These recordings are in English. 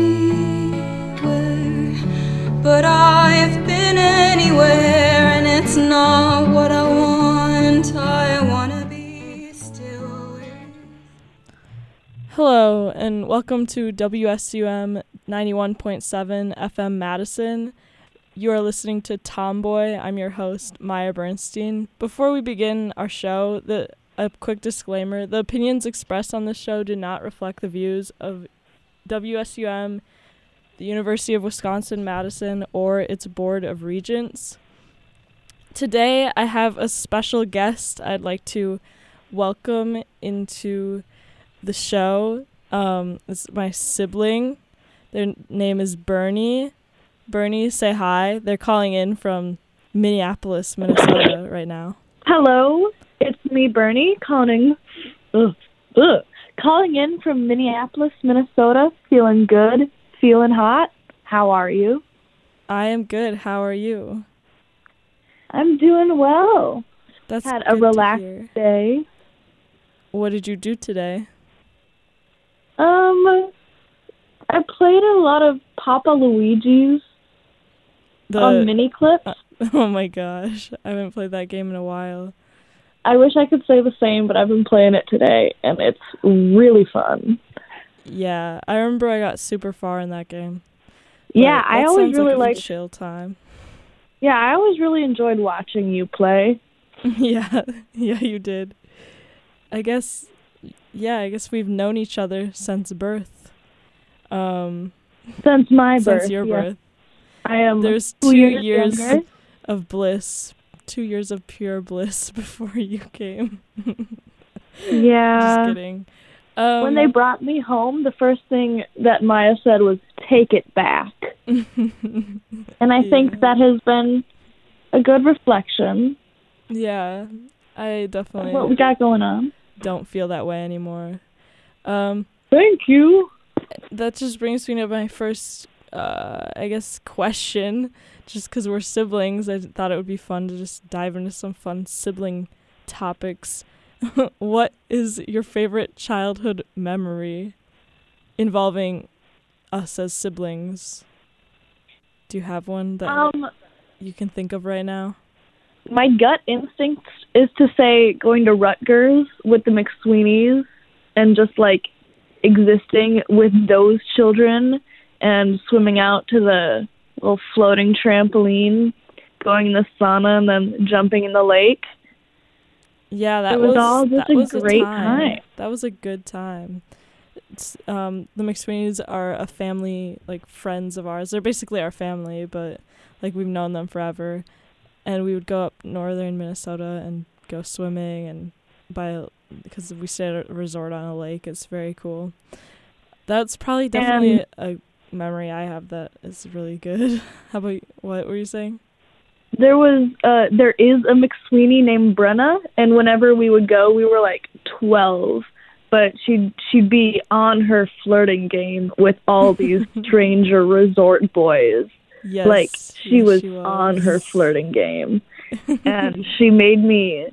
anywhere, but I've been anywhere, and it's not what I want. I wanna be still. Hello, and welcome to WSUM 91.7 FM Madison. You are listening to Tomboy. I'm your host, Maya Bernstein. Before we begin our show, the a quick disclaimer the opinions expressed on this show do not reflect the views of WSUM, the University of Wisconsin Madison, or its Board of Regents. Today, I have a special guest I'd like to welcome into the show. Um, it's my sibling. Their name is Bernie. Bernie, say hi. They're calling in from Minneapolis, Minnesota, right now. Hello, it's me, Bernie, calling, ugh, ugh, calling in from Minneapolis, Minnesota. Feeling good, feeling hot. How are you? I am good. How are you? I'm doing well. That's Had a relaxed day. What did you do today? Um, I played a lot of Papa Luigi's The on mini clips. oh my gosh, I haven't played that game in a while. I wish I could say the same, but I've been playing it today, and it's really fun. Yeah, I remember I got super far in that game. Yeah, but I always really like liked. chill time. Yeah, I always really enjoyed watching you play. yeah, yeah, you did. I guess, yeah, I guess we've known each other since birth. Um, Since my since birth, since your yeah. birth. I am There's two years years younger. of bliss, two years of pure bliss before you came. Yeah. Just kidding. Um, when they brought me home, the first thing that Maya said was, "Take it back," and I Yeah. think that has been a good reflection yeah, I definitely what we got going on. don't feel that way anymore. Um, Thank you. that just brings me to my first, uh, I guess, question. Just because we're siblings, I thought it would be fun to just dive into some fun sibling topics. what is your favorite childhood memory involving us as siblings? Do you have one that Um, you can think of right now? my gut instinct is to say going to Ruttger's with the McSweeneys and just like existing with those children and swimming out to the little floating trampoline, going in the sauna and then jumping in the lake. Yeah, that It was all just a was great time. time. That was a good time. It's, um, the McSweeneys are a family, like friends of ours. They're basically our family, but like we've known them forever. And we would go up northern Minnesota and go swimming and by because we stayed at a resort on a lake. It's very cool. That's probably definitely a memory I have that is really good. How about you? what were you saying? There was uh there is a McSweeney named Brenna and whenever we would go we were like twelve. But she'd she'd be on her flirting game with all these stranger resort boys. Yes, like she yes, was she on her flirting game. and she made me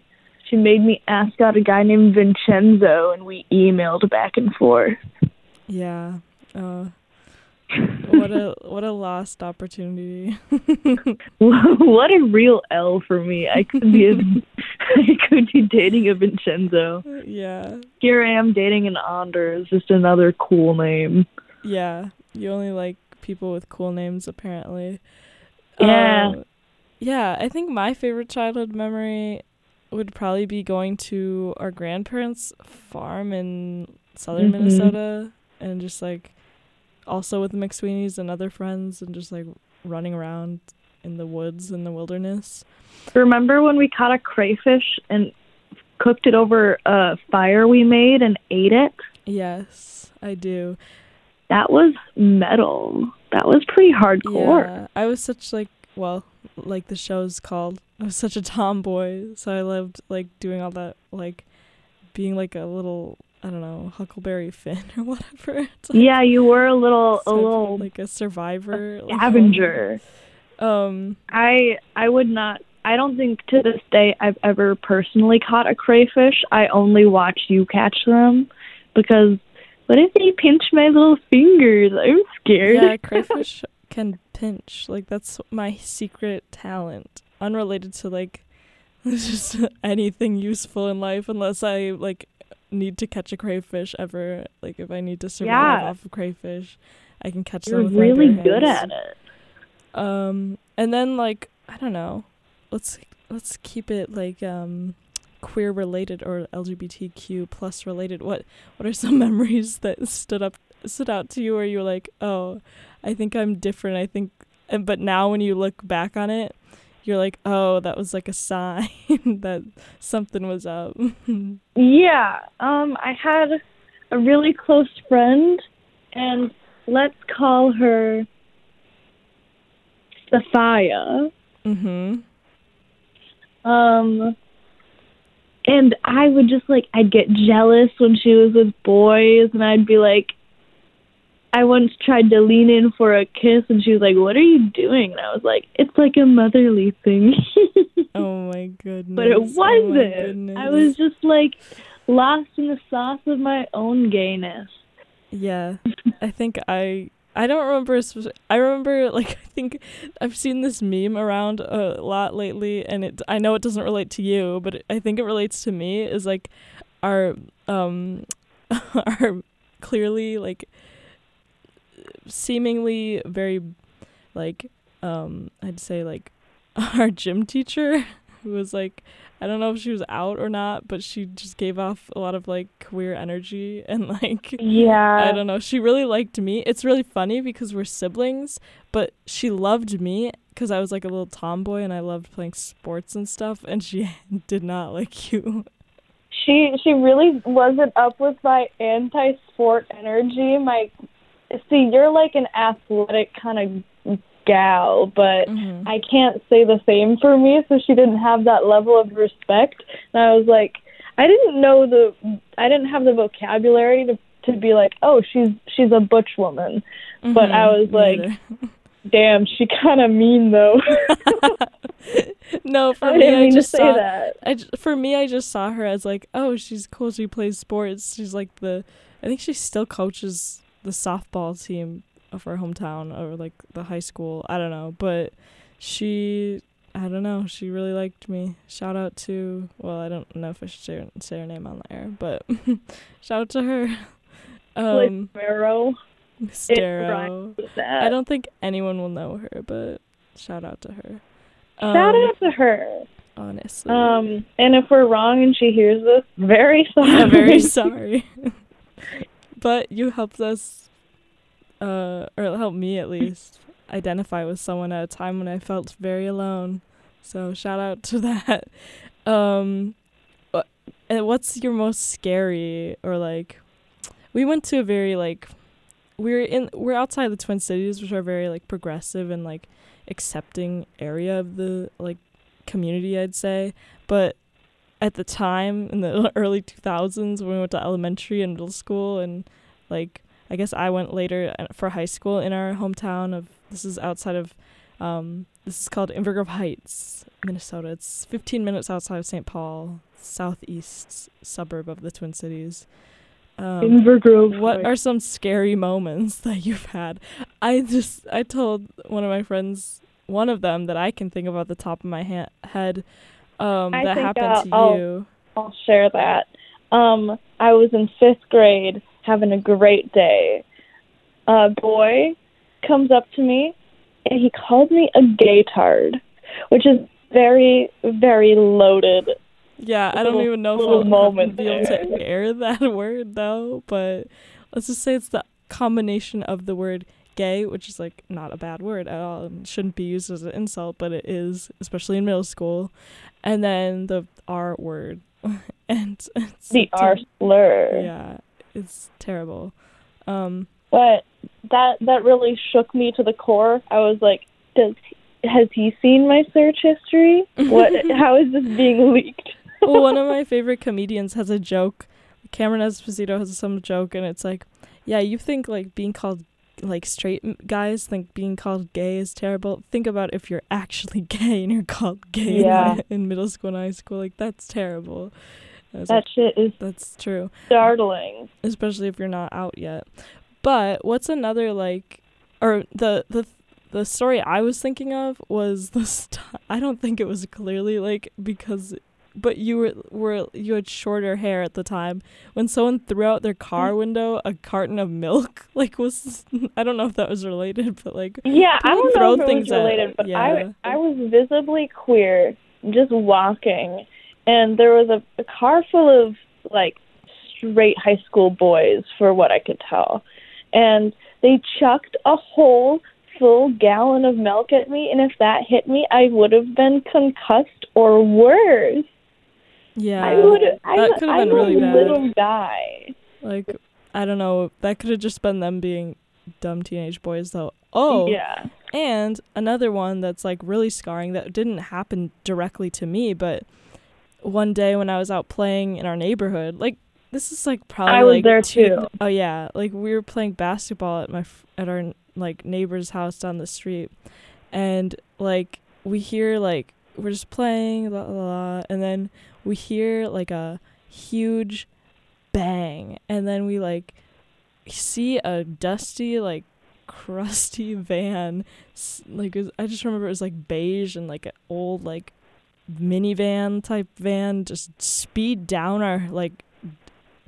she made me ask out a guy named Vincenzo and we emailed back and forth. Yeah. Uh, what a what a lost opportunity. what a real L for me. I could be a, I could be dating a Vincenzo. yeah. Here I am dating an Anders, just another cool name. Yeah. You only like people with cool names apparently. Yeah. Uh, yeah, I think my favorite childhood memory would probably be going to our grandparents' farm in southern Mhm. Minnesota and just like also with the McSweeneys and other friends and just like running around in the woods in the wilderness. Remember when we caught a crayfish and cooked it over a fire we made and ate it? Yes, I do. That was metal. That was pretty hardcore. Yeah, I was such like well, like the show's called. I was such a tomboy, so I loved like doing all that, like being like a little I don't know Huckleberry Finn or whatever. Like- Yeah, you were a little so, a little like a survivor, like, scavenger. Um, I I would not I don't think to this day I've ever personally caught a crayfish. I only watch you catch them because what if they pinch my little fingers? I'm scared. Yeah, crayfish can pinch. Like that's my secret talent, unrelated to like just anything useful in life, unless I like need to catch a crayfish ever. Like if I need to survive Yeah. off of crayfish, I can catch You're them my really good at it. Um, and then like I don't know, let's let's keep it like um queer related or LGBTQ plus related. What what are some memories that stood up stood out to you where you were like, oh, I think I'm different. I think, and but now when you look back on it, you're like, oh, that was like a sign that something was up. Yeah, um, I had a really close friend, and let's call her Sophia. Mm-hmm. Um, and I would just like I'd get jealous when she was with boys, and I'd be like, I once tried to lean in for a kiss, and she was like, "What are you doing?" And I was like, "It's like a motherly thing." Oh my goodness. but it Oh wasn't. goodness. I was just like lost in the sauce of my own gayness. Yeah, I think I I don't remember. I remember like I think I've seen this meme around a lot lately, and it I know it doesn't relate to you, but it, I think it relates to me. Is like our um our clearly like seemingly very like um I'd say like our gym teacher who was like I don't know if she was out or not, but she just gave off a lot of like queer energy and like Yeah. I don't know. She really liked me. It's really funny because we're siblings, but she loved me because I was like a little tomboy and I loved playing sports and stuff, and she did not like you. She she really wasn't up with my anti sport energy. My see, you're like an athletic kind of gal, but Mhm. I can't say the same for me, so she didn't have that level of respect. And I was like I didn't know the I didn't have the vocabulary to to be like, "Oh, she's she's a butch woman." But I was like- Damn, she kind of mean though. no, for I me, I just say saw. that. I for me, I just saw her as like, oh, she's cool. She plays sports. She's like the. I think she still coaches the softball team of her hometown or like the high school. I don't know, but she. I don't know. She really liked me. Shout out to. Well, I don't know if I should say, say her name on the air, but shout out to her. Um, Sparrow. Miss it Darrow. rhymes with that. I don't think anyone will know her, but shout out to her. Shout Um, out to her. Honestly. Um, and if we're wrong and she hears this, very sorry. I'm very sorry. But you helped us, uh, or helped me at least, identify with someone at a time when I felt very alone. So shout out to that. Um, what's your most scary or like? We went to a very like, we're in we're outside the Twin Cities, which are very like progressive and like accepting area of the like community, I'd say. But at the time in the early 2000s when we went to elementary and middle school and like I guess I went later uh, for high school in our hometown of this is outside of um this is called Inver Grove Heights, Minnesota. It's 15 minutes outside of St. Paul, southeast suburb of the Twin Cities. Um, Inver Grove. what are some scary moments that you've had? I just I told one of my friends, one of them that I can think of at the top of my ha- head, um, that happened I'll- to I'll- you. I'll share that. Um, I was in fifth grade having a great day. A boy comes up to me and he called me a gaytard, which is very, very loaded. Yeah, I don't even know if I'll moment be able to air that word though, but let's just say it's the combination of the word gay, which is like not a bad word at all and shouldn't be used as an insult, but it is, especially in middle school. And then the R word. and it's The R slur. Yeah, it's terrible. Um But that that really shook me to the core. I was like, does has he seen my search history? What how is this being leaked? well, one of my favorite comedians has a joke. Cameron Esposito has some joke, and it's like, yeah, you think like being called like straight guys think being called gay is terrible. Think about if you're actually gay and you're called gay in- Yeah. in, middle school and high school. Like that's terrible. That like, shit is that's true. startling. especially if you're not out yet. But what's another like, or the the the story I was thinking of was the st- I don't think it was clearly like because, but you were were you had shorter hair at the time when someone threw out their car mm. window a carton of milk. Like was I don't know if that was related, but like Yeah, I don't know if it was at- related, but yeah. I I was visibly queer, just walking, and there was a, a car full of like straight high school boys, for what I could tell, and they chucked a whole full gallon of milk at me, and if that hit me, I would have been concussed or worse. Yeah, I would. I'm, that could have been really bad. little guy. like I don't know. That could have just been them being dumb teenage boys though. Oh, Yeah. And another one that's like really scarring that didn't happen directly to me, but one day when I was out playing in our neighborhood, like this is like probably I was like there two- too. Oh yeah, like we were playing basketball at my at our like neighbor's house down the street, and like we hear like we're just playing la la la, and then we hear like a huge bang, and then we like see a dusty like crusty van like was- i just remember it was like beige and like an old like minivan type van just speed down our like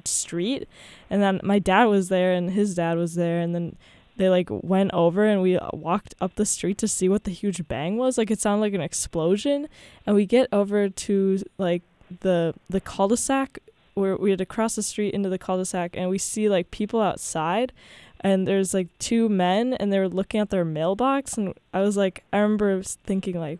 street and then my dad was there and his dad was there and then they like went over and we uh, walked up the street to see what the huge bang was. Like it sounded like an explosion and we get over to like the the cul-de-sac where we had to cross the street into the cul-de-sac and we see like people outside and there's like two men and they were looking at their mailbox and I was like I remember thinking like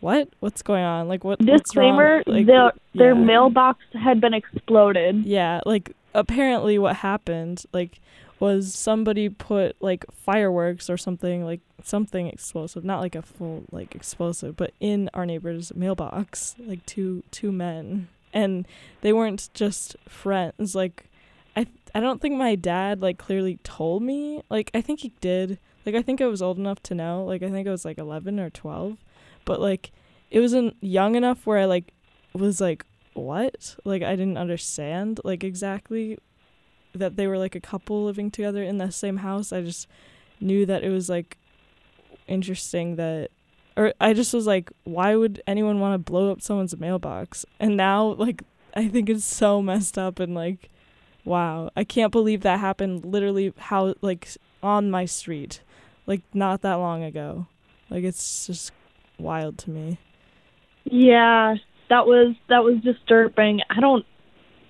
what what's going on like what? Disclaimer: like their their yeah. mailbox had been exploded. yeah like apparently what happened like was somebody put like fireworks or something like something explosive not like a full like explosive but in our neighbor's mailbox like two two men. And they weren't just friends like i i don't think my dad like clearly told me like i think he did. Like i think i was old enough to know like i think i was like 11 or 12 but like it wasn't young enough where i like was like what? Like i didn't understand like exactly that they were like a couple living together in the same house. I just knew that it was like interesting that or i just was like why would anyone want to blow up someone's mailbox? And now like i think it's so messed up and like wow. I can't believe that happened literally how like on my street like not that long ago. Like it's just wild to me. Yeah, that was that was disturbing. I don't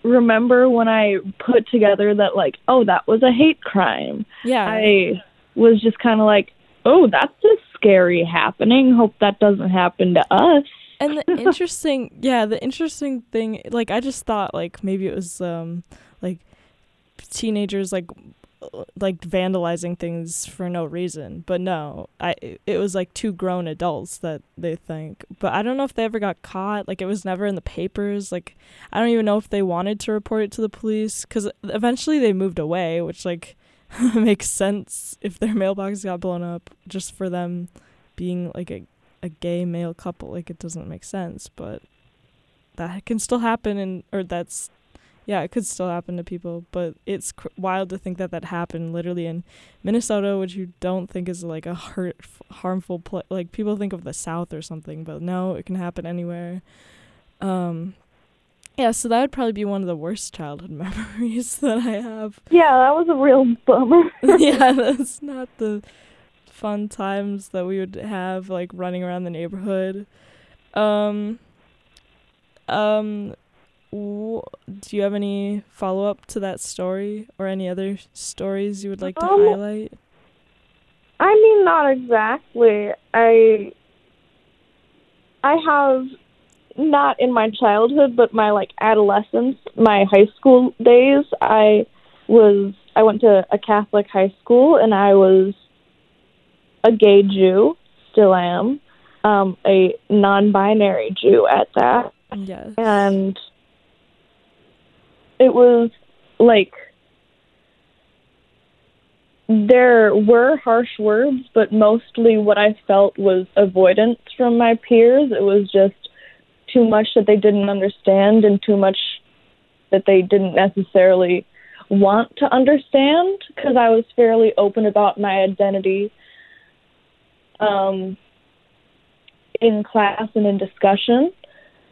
remember when I put together that like, oh, that was a hate crime. yeah I was just kind of like, oh, that's a scary happening. Hope that doesn't happen to us. and the interesting yeah the interesting thing like i just thought like maybe it was um like teenagers like like vandalizing things for no reason. But no i it- was like two grown adults that they think. But i don't know if they ever got caught. Like it was never in the papers. Like i don't even know if they wanted to report it to the police. Because eventually they moved away which like makes sense if their mailbox got blown up just for them being like a a gay male couple. Like it doesn't make sense. But that can still happen and or that's yeah it could still happen to people but it's cr- wild to think that that happened literally in minnesota which you don't think is like a hurt harmful pla like people think of the south or something but no it can happen anywhere um yeah so that would probably be one of the worst childhood memories that i have Yeah, that was a real bummer. yeah, that's not the fun times that we would have like running around the neighborhood. Um um do you have any follow up to that story or any other stories you would like to Um, highlight? I mean, not exactly. I I have not in my childhood, but my like adolescence, my high school days. I was I went to a Catholic high school, and I was a gay Jew, still am, um, a non-binary Jew at that Yes. and it was like there were harsh words, but mostly what I felt was avoidance from my peers. It was just too much that they didn't understand and too much that they didn't necessarily want to understand because I was fairly open about my identity um, in class and in discussion.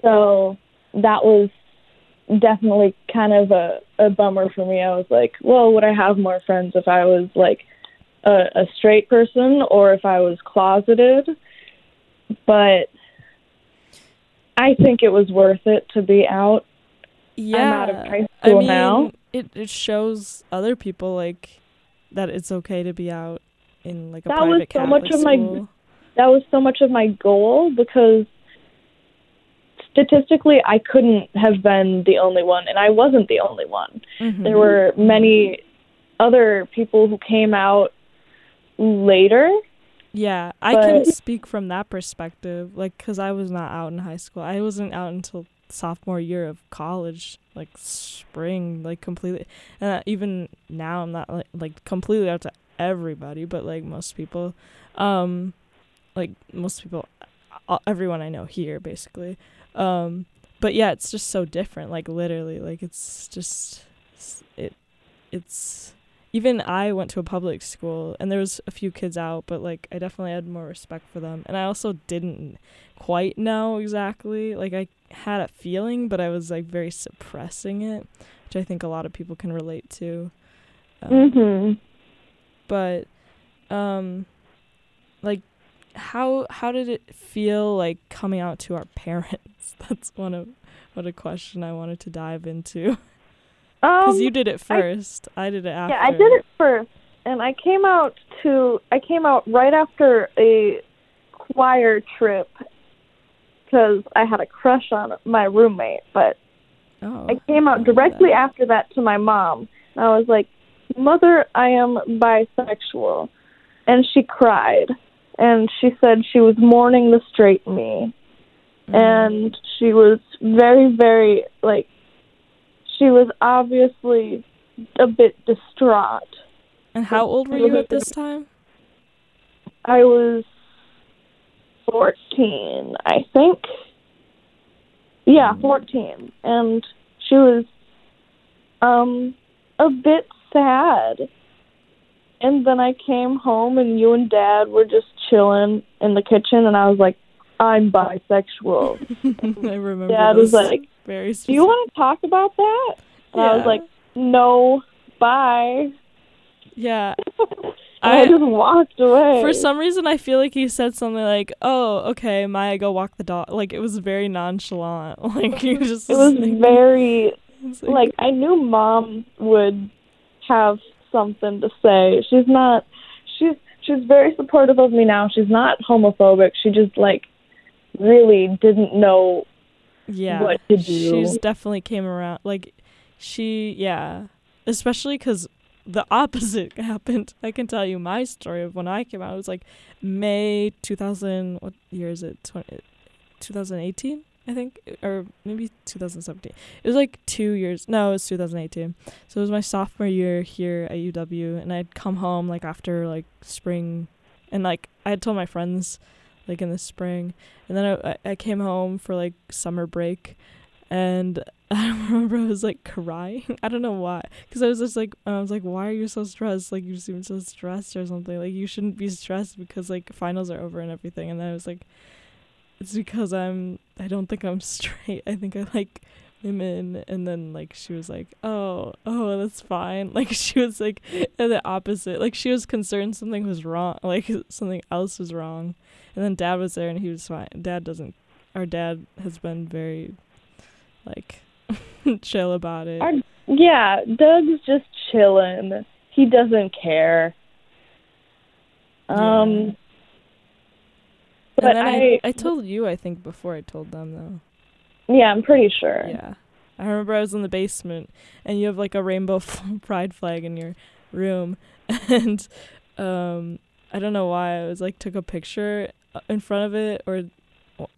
So that was definitely kind of a, a bummer for me. I was like, well, would I have more friends if I was like a, a straight person or if I was closeted? But I think it was worth it to be out. Yeah. out of high I mean, now. it it shows other people like that it's okay to be out in like a That was private so much Catholic of my- That was so much of my goal because statistically I couldn't have been the only one and I wasn't the only one. Mhm. There were many other people who came out later. Yeah, I can speak from that perspective, like, because I was not out in high school. I wasn't out until sophomore year of college, like spring, like completely. And uh, even now, I'm not like like completely out to everybody, but like most people, um, like most people, everyone I know here, basically. Um, but yeah, it's just so different. Like literally, like it's just it, it's even I went to a public school and there was a few kids out, but like I definitely had more respect for them. And I also didn't quite know exactly. Like I had a feeling, but I was like very suppressing it, which I think a lot of people can relate to. Um, Mhm. but um like how how did it feel like coming out to our parents? That's one of what a question I wanted to dive into. Cuz Um, you did it first. I, did it after. Yeah, I did it first, and I came out to I came out right after a choir trip because I had a crush on my roommate. But Oh. I came out directly after that to my mom. And I was like, "Mother, I am bisexual," and she cried, and she said she was mourning the straight me. Mhm. and she was very very like she was obviously a bit distraught. And how old were you at this time? i was 14 i think. Yeah 14 and she was um a bit sad and then i came home and you and dad were just chilling in the kitchen and i was like i'm bisexual I remember. dad was like very. do you want to talk about that? And I was like, no, bye. Yeah. I, I just walked away. for some reason I feel like he said something like, "Oh, okay, Maya, go walk the dog." Like it was very nonchalant. Like you just. it was very it's like I knew mom would have something to say. She's not. She's she's very supportive of me now. She's not homophobic. She just like really didn't know yeah. what to do. She's definitely came around. Like she, yeah, especially because the opposite happened. I can tell you my story of when I came out. It was like May 2000. What year is it? 20, 2018, I think, or maybe 2017. It was like two years. No, it was 2018. So it was my sophomore year here at UW, and I'd come home like after like spring, and like I had told my friends like in the spring, and then I I- came home for like summer break, and I remember I was like crying. I don't know why, because I was just like I was like, why are you so stressed? Like you seem so stressed or something. Like you shouldn't be stressed because like finals are over and everything. And then I was like, it's because I'm I don't think I'm straight. I think I like women. And then like she was like, oh oh that's fine. Like she was like the opposite. Like she was concerned something was wrong. Like something else was wrong. And then dad was there and he was fine. Dad doesn't. Our dad has been very like chill about it. Our- yeah, Doug's just chilling. He doesn't care. Um, Yeah. But I, I, I told you I think before I told them though. yeah, I'm pretty sure. Yeah. I remember I was in the basement and you have like a rainbow pride flag in your room and um I don't know why I was like took a picture uh, in front of it or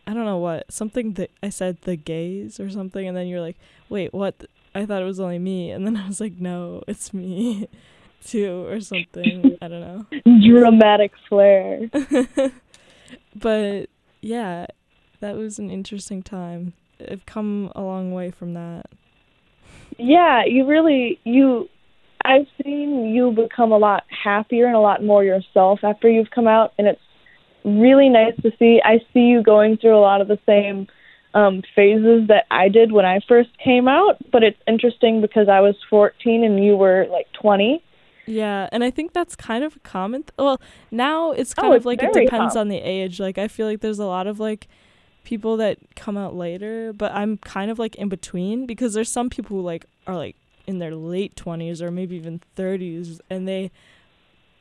I don't know what something that I said the gays or something and then you're like wait what I thought it was only me and then I was like no it's me too or something I don't know Dramatic flair. But yeah, that was an interesting time. I've come a long way from that. Yeah, you really you I've seen you become a lot happier and a lot more yourself after you've come out and it's really nice to see. I see you going through a lot of the same um phases that I did when I first came out, but it's interesting because I was 14 and you were like 20. Yeah, and I think that's kind of a common. Th- well, now it's Oh, kind of it's like it depends common. on the age. Like I feel like there's a lot of like people that come out later, but I'm kind of like in between because there's some people who like are like in their late 20s or maybe even 30s and they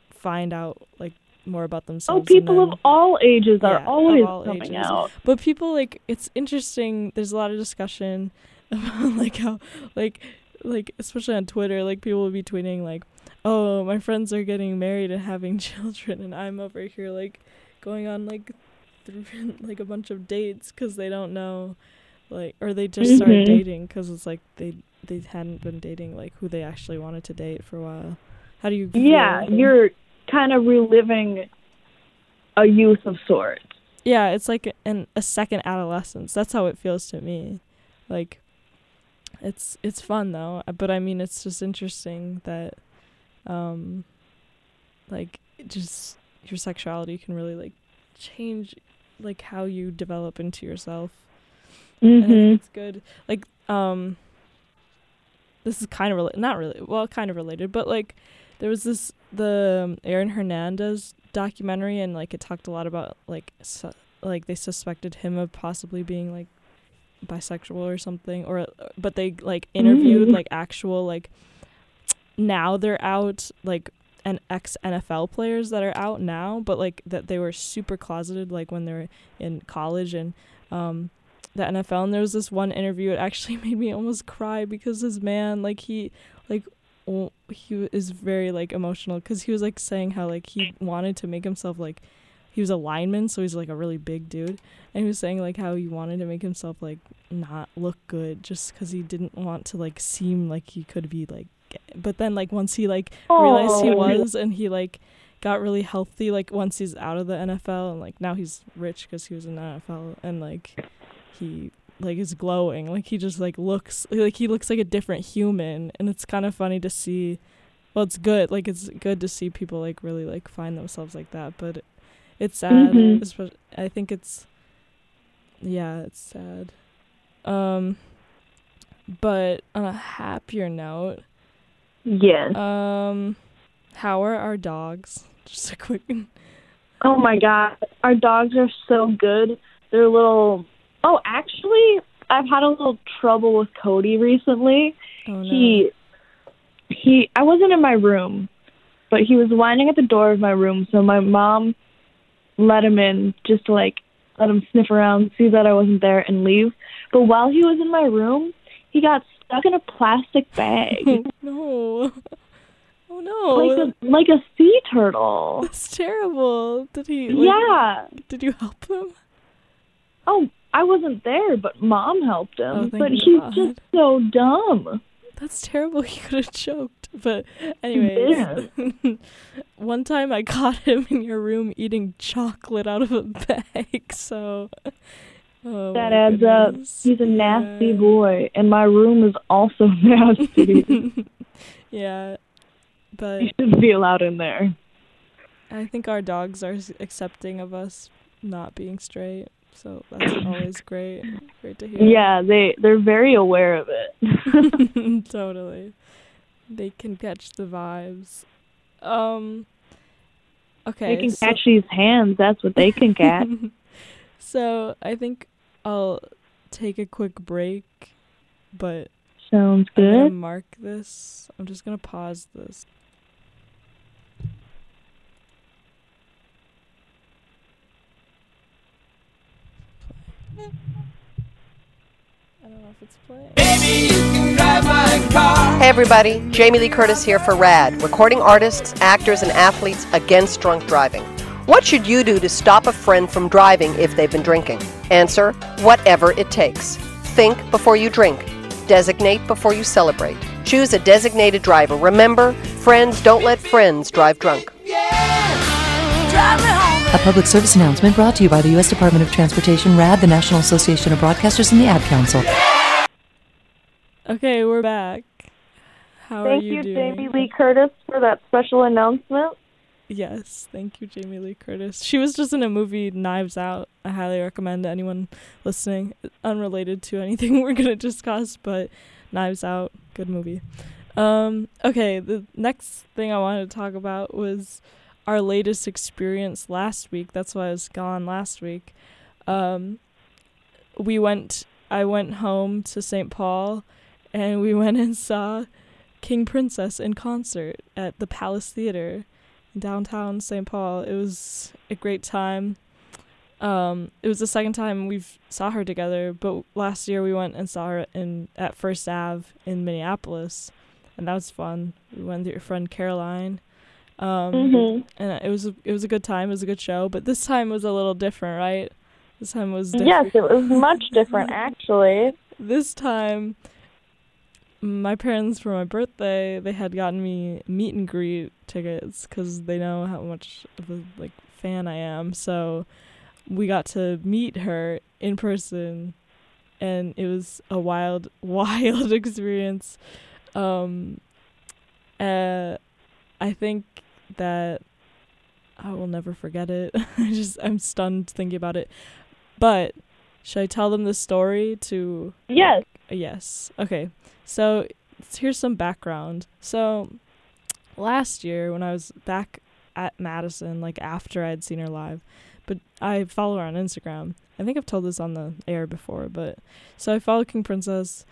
find out like more about Oh, themselves. Oh, people then- of all ages are Yeah, of always all coming ages. out. but people like it's interesting there's a lot of discussion about like how like like especially on twitter like people will be tweeting like oh my friends are getting married and having children and i'm over here like going on like through like a bunch of dates because they don't know like or they just started Mhm. dating because it's like they they hadn't been dating like who they actually wanted to date for a while how do you Yeah, you're kind of reliving a youth of sorts. yeah it's like an a second adolescence that's how it feels to me like it's it's fun though but i mean it's just interesting that um like just your sexuality can really like change like how you develop into yourself and I think Mhm. it's good like um this is kind of rela- not really well kind of related but like there was this the um, Aaron Hernandez documentary and like it talked a lot about like su- like they suspected him of possibly being like bisexual or something or but they like interviewed Mm. like actual like now they're out like and ex NFL players that are out now but like that they were super closeted like when they were in college and um the NFL and there was this one interview it actually made me almost cry because this man like he like w- he is very like emotional because he was like saying how like he wanted to make himself like he was a lineman so he's like a really big dude and he was saying like how he wanted to make himself like not look good just because he didn't want to like seem like he could be like. But then like once he like realized he Oh. was and he like got really healthy like once he's out of the NFL and like now he's rich because he was in the NFL and like he like is glowing like he just like looks like he looks like a different human and it's kind of funny to see well it's good like it's good to see people like really like find themselves like that but it's sad Mhm. I think it's yeah it's sad um but on a happier note Yes. um, how are our dogs? Just a quick. Oh my god, our dogs are so good. They're little. Oh, actually, I've had a little trouble with Cody recently. Oh no. He, he. I wasn't in my room, but he was whining at the door of my room. So my mom let him in just to like let him sniff around, see that I wasn't there, and leave. But while he was in my room, he got stuck in a plastic bag, no. Oh no. like a like a sea turtle. That's terrible. Did he? like, Yeah. Did you help him? Oh, I wasn't there, but mom helped him. Oh, but God. he's just so dumb. That's terrible. He could have choked. But anyways, one time I caught him in your room eating chocolate out of a bag. So. Oh That adds up. He's a nasty Yeah. boy, and my room is also nasty. yeah, but he shouldn't be allowed in there. I think our dogs are accepting of us not being straight, so that's always great. Great to hear. Yeah, they they're very aware of it. totally. They can catch the vibes. Um. Okay. they can so- catch these hands. That's what they can catch. so I think I'll take a quick break, but Sounds I'm gonna good. mark this. I'm just gonna pause this. I don't know if it's playing. Hey everybody, Jamie Lee Curtis here for RAD, recording artists, actors, and athletes against drunk driving. What should you do to stop a friend from driving if they've been drinking? Answer whatever it takes. Think before you drink. Designate before you celebrate. Choose a designated driver. Remember, friends don't let friends drive drunk. A public service announcement brought to you by the U.S. Department of Transportation, RAD, the National Association of Broadcasters, and the Ad Council. Okay, we're back. How are Thank you, you, doing? Jamie Lee Curtis, for that special announcement. Yes, thank you, Jamie Lee Curtis. She was just in a movie, Knives Out. I highly recommend anyone listening, unrelated to anything we're gonna discuss, but Knives Out, good movie. Um, okay, the next thing I wanted to talk about was our latest experience last week. That's why I was gone last week. Um, we went. I went home to St. Paul, and we went and saw King Princess in concert at the Palace Theater downtown St. Paul. It was a great time. Um, it was the second time we've saw her together, but last year we went and saw her in at First Ave in Minneapolis, and that was fun. We went with your friend Caroline, um, Mhm. and it was a, it was a good time. It was a good show, but this time was a little different, right? This time was different. Yes, it was much different, actually. this time my parents for my birthday they had gotten me meet and greet tickets because they know how much of a like fan i am. So we got to meet her in person and it was a wild wild experience. Um uh i think that i will never forget it. I just i'm stunned thinking about it. But should i tell them the story to Yes. Yes. Okay. So here's some background. So last year when I was back at Madison, like after I'd seen her live, but I follow her on Instagram. I think I've told this on the air before, but so I follow King Princess.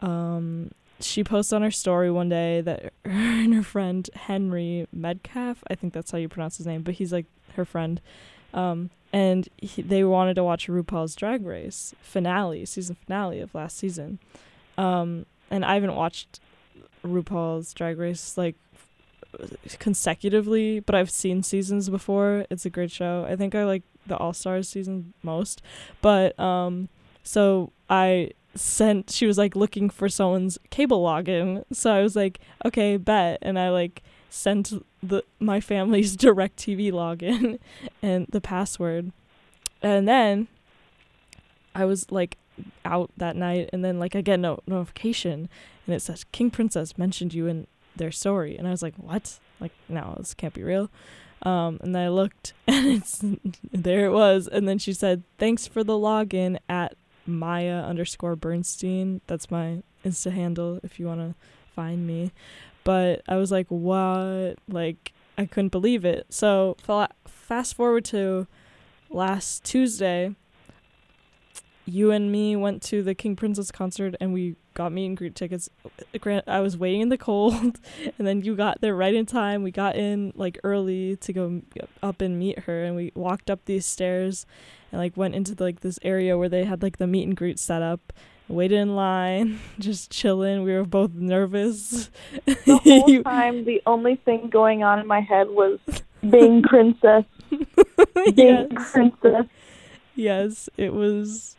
Um, she posts on her story one day that her and her friend Henry Medcalf, I think that's how you pronounce his name, but he's like her friend. Um, and he, they wanted to watch RuPaul's Drag Race finale, season finale of last season. Um, and I haven't watched RuPaul's Drag Race like consecutively, but I've seen seasons before. It's a great show. I think I like the All Stars season most, but um, so I sent. She was like looking for someone's cable login, so I was like, okay, bet, and I like sent the my family's DirecTV login and the password, and then I was like out that night, and then like I get no notification, and it says King Princess mentioned you in their story, and I was like, what? Like no, this can't be real. Um, and I looked, and it's there. It was, and then she said, "Thanks for the login at Maya underscore Bernstein." That's my Insta handle if you want to find me. But I was like, "What?" Like I couldn't believe it. So fast forward to last Tuesday. You and me went to the King Princess concert, and we got meet and greet tickets. Grant, I was waiting in the cold, and then you got there right in time. We got in like early to go up and meet her, and we walked up these stairs, and like went into like this area where they had like the meet and greet set up. Waited in line, just chilling. We were both nervous. The whole time, the only thing going on in my head was being princess, being yes. princess. yes, it was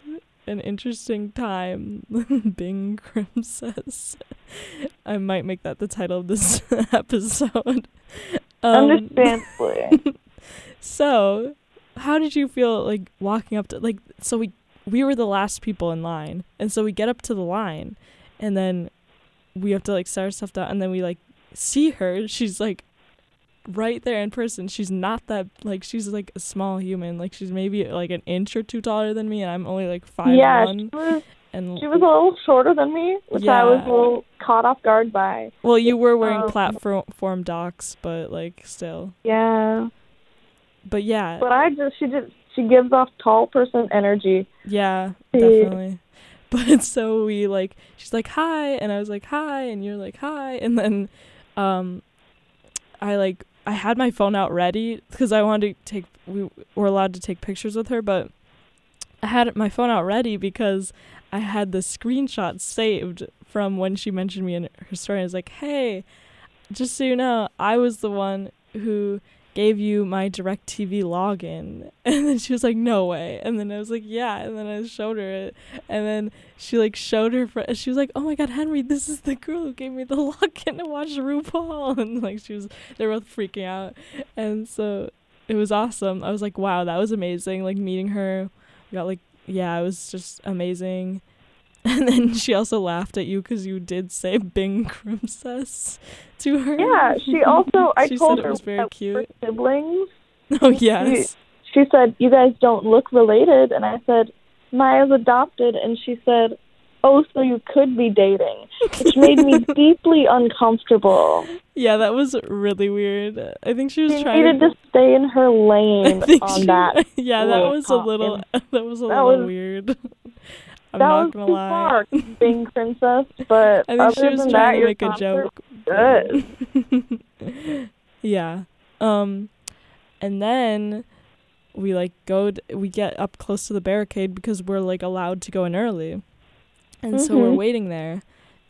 an interesting time being princess. I might make that the title of this episode. Um, Understandably. So, how did you feel like walking up to like so we we were the last people in line. And so we get up to the line and then we have to like set our stuff down and then we like see her. She's like right there in person. She's not that like she's like a small human. Like she's maybe like an inch or two taller than me and I'm only like five yeah, one. she was, And she was a little shorter than me, which I was a little caught off guard by. well, you were wearing um, platform docs, but like still. Yeah. But yeah, But I just, she just, she gives off tall person energy. Yeah, definitely. But so we like she's like hi and I was like hi and you're like hi and then um I like I had my phone out ready because I wanted to take we were allowed to take pictures with her but I had my phone out ready because I had the screenshot saved from when she mentioned me in her story. I was like, "Hey, just so you know, I was the one who gave you my DirecTV login. And then she was like, No way. And then I was like, Yeah. And then I showed her it. And then she like showed her friend. She was like, Oh my God, Henry, this is the girl who gave me the login to watch RuPaul. And like she was, they were both freaking out. And so it was awesome. I was like, Wow, that was amazing. Like meeting her. We got like, yeah, it was just amazing. And then she also laughed at you because you did say Bing Princess to her. Yeah, she also I she told said it was very that cute. siblings. Oh yes. She said, "You guys don't look related," and I said, "Maya's adopted," and she said, "Oh, so you could be dating," which made me deeply uncomfortable. Yeah, that was really weird. I think she was She trying needed to stay in her lane on she- that. Yeah, that little was a little that was a little weird. I'm that not was gonna too lie. far, being princess. But I think other she was than trying that, to make a joke. Good. yeah. Um and then we like go d- we get up close to the barricade because we're like allowed to go in early. And so we're Mhm. waiting there.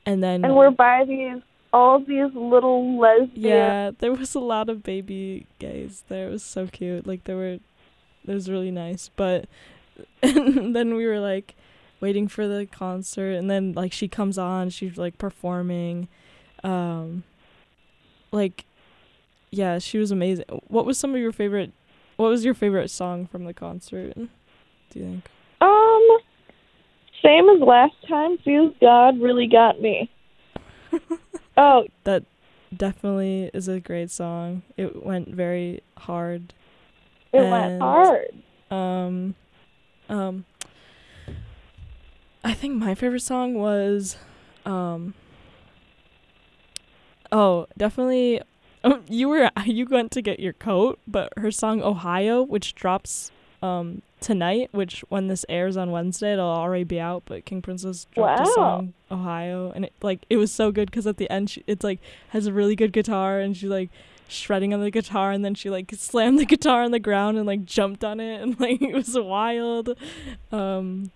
And then And we're by these all these little lesbian. Yeah, there was a lot of baby gays there. It was so cute. Like there were it was really nice. But and then we were like waiting for the concert and then like she comes on, she's like performing. Um like yeah, she was amazing. What was some of your favorite what was your favorite song from the concert? Do you think? Um, same as last time. Feels God really got me. oh, That definitely is a great song. It went very hard. it And- went hard. Um, um, I think my favorite song was, um, oh, definitely. Um, you were you went to get your coat, but her song Ohio, which drops um tonight, which when this airs on Wednesday, it'll already be out. But King Princess dropped a song Ohio, and it like it was so good because at the end she, it's like has a really good guitar, and she like shredding on the guitar and then she like slammed the guitar on the ground and like jumped on it and like it was wild um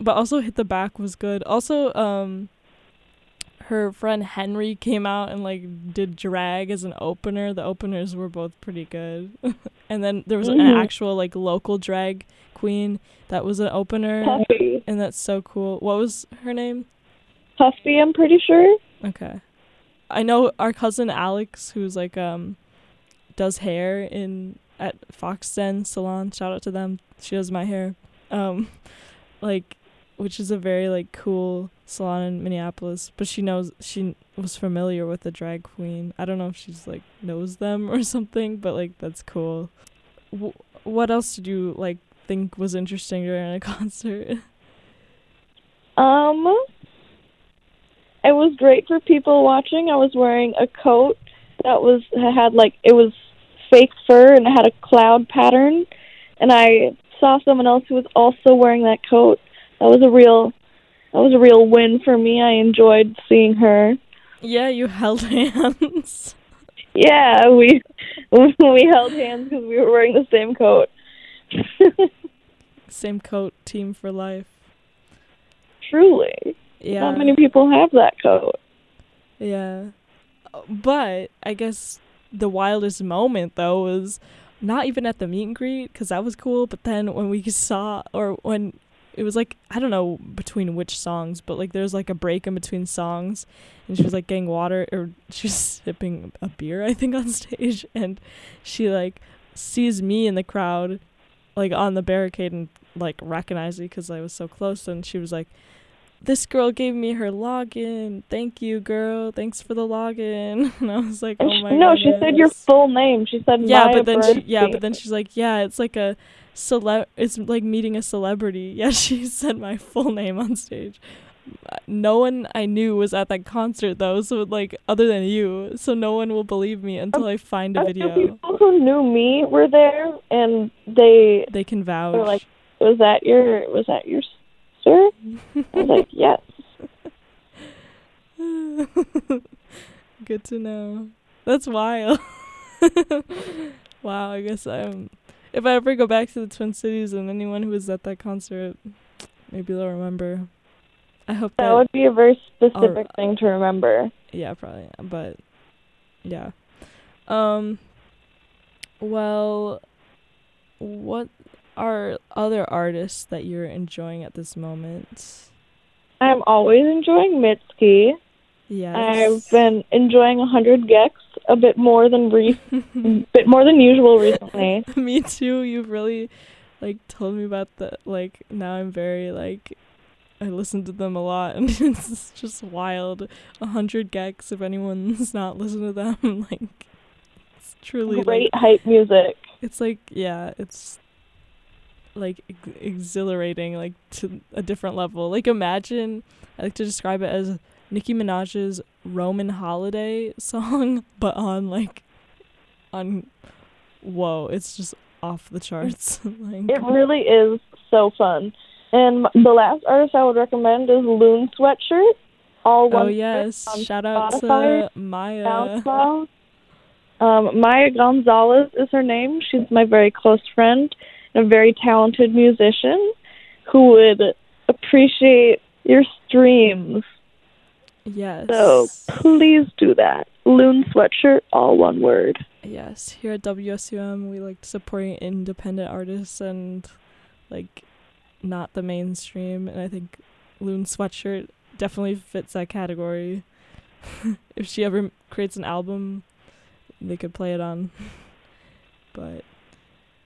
but also hit the back was good also um her friend henry came out and like did drag as an opener the openers were both pretty good and then there was an Mhm. actual like local drag queen that was an opener Puffy. and that's so cool what was her name Puffy, I'm pretty sure. Okay. I know our cousin Alex who's like um does hair in at Fox Den salon. Shout out to them. She does my hair. Um like which is a very like cool salon in Minneapolis, but she knows she was familiar with the drag queen. I don't know if she's like knows them or something, but like that's cool. W- what else did you like think was interesting during a concert? Um, it was great for people watching. I was wearing a coat that was had like it was fake fur and it had a cloud pattern, and I saw someone else who was also wearing that coat. That was a real, that was a real win for me. I enjoyed seeing her. yeah, you held hands. Yeah, we we held hands because we were wearing the same coat. Same coat, team for life. Truly, Yeah. not many people have that coat. Yeah. But I guess the wildest moment though was not even at the meet and greet because that was cool. But then when we saw, or when it was like I don't know between which songs, but like there was like a break in between songs, and she was like getting water or she was sipping a beer I think on stage, and she like sees me in the crowd, like on the barricade and like recognized me because I was so close, and she was like this girl gave me her login. Thank you, girl. Thanks for the login. And I was like, oh my no, she said your full name. She said Yeah, Maya but then she yeah, but then she's like, yeah, it's like a cele it's like meeting a celebrity. Yeah, she said my full name on stage. No one I knew was at that concert though, so like other than you, so no one will believe me until I find a A video. people who knew me were there, and they They can vouch. were like, "Was that your? Was that your sister?" I was like, "Yes." Good to know. That's wild. wow, I guess I'm. If I ever go back to the Twin Cities and anyone who was at that concert, maybe they'll remember. I hope that. That would be a very specific Alright. thing to remember. yeah, probably. But yeah. Um. Well, what are other artists that you're enjoying at this moment? I'm always enjoying Mitski. Yes. I've been enjoying 100 gecs a bit more than re- bit more than usual recently. Me too. You've really like told me about the like now I'm very like I listen to them a lot, and it's just wild. A hundred gecs. If anyone's not listened to them, like it's truly Great like hype music. it's like yeah, it's like ex- exhilarating, like to a different level. Like imagine, I like to describe it as Nicki Minaj's Roman Holiday song, but on like on whoa, it's just off the charts. like It really is so fun. And the last artist I would recommend is Loon Sweatshirt. All one oh yes, on shout out Spotify, to Maya. SoundCloud. Um, Maya Gonzalez is her name. She's my very close friend and a very talented musician who would appreciate your streams. Yes. So please do that. Loon Sweatshirt, all one word. Yes, here at WSUM, we like supporting independent artists and like not the mainstream. And I think Loon Sweatshirt definitely fits that category. if she ever creates an album, they could play it on. but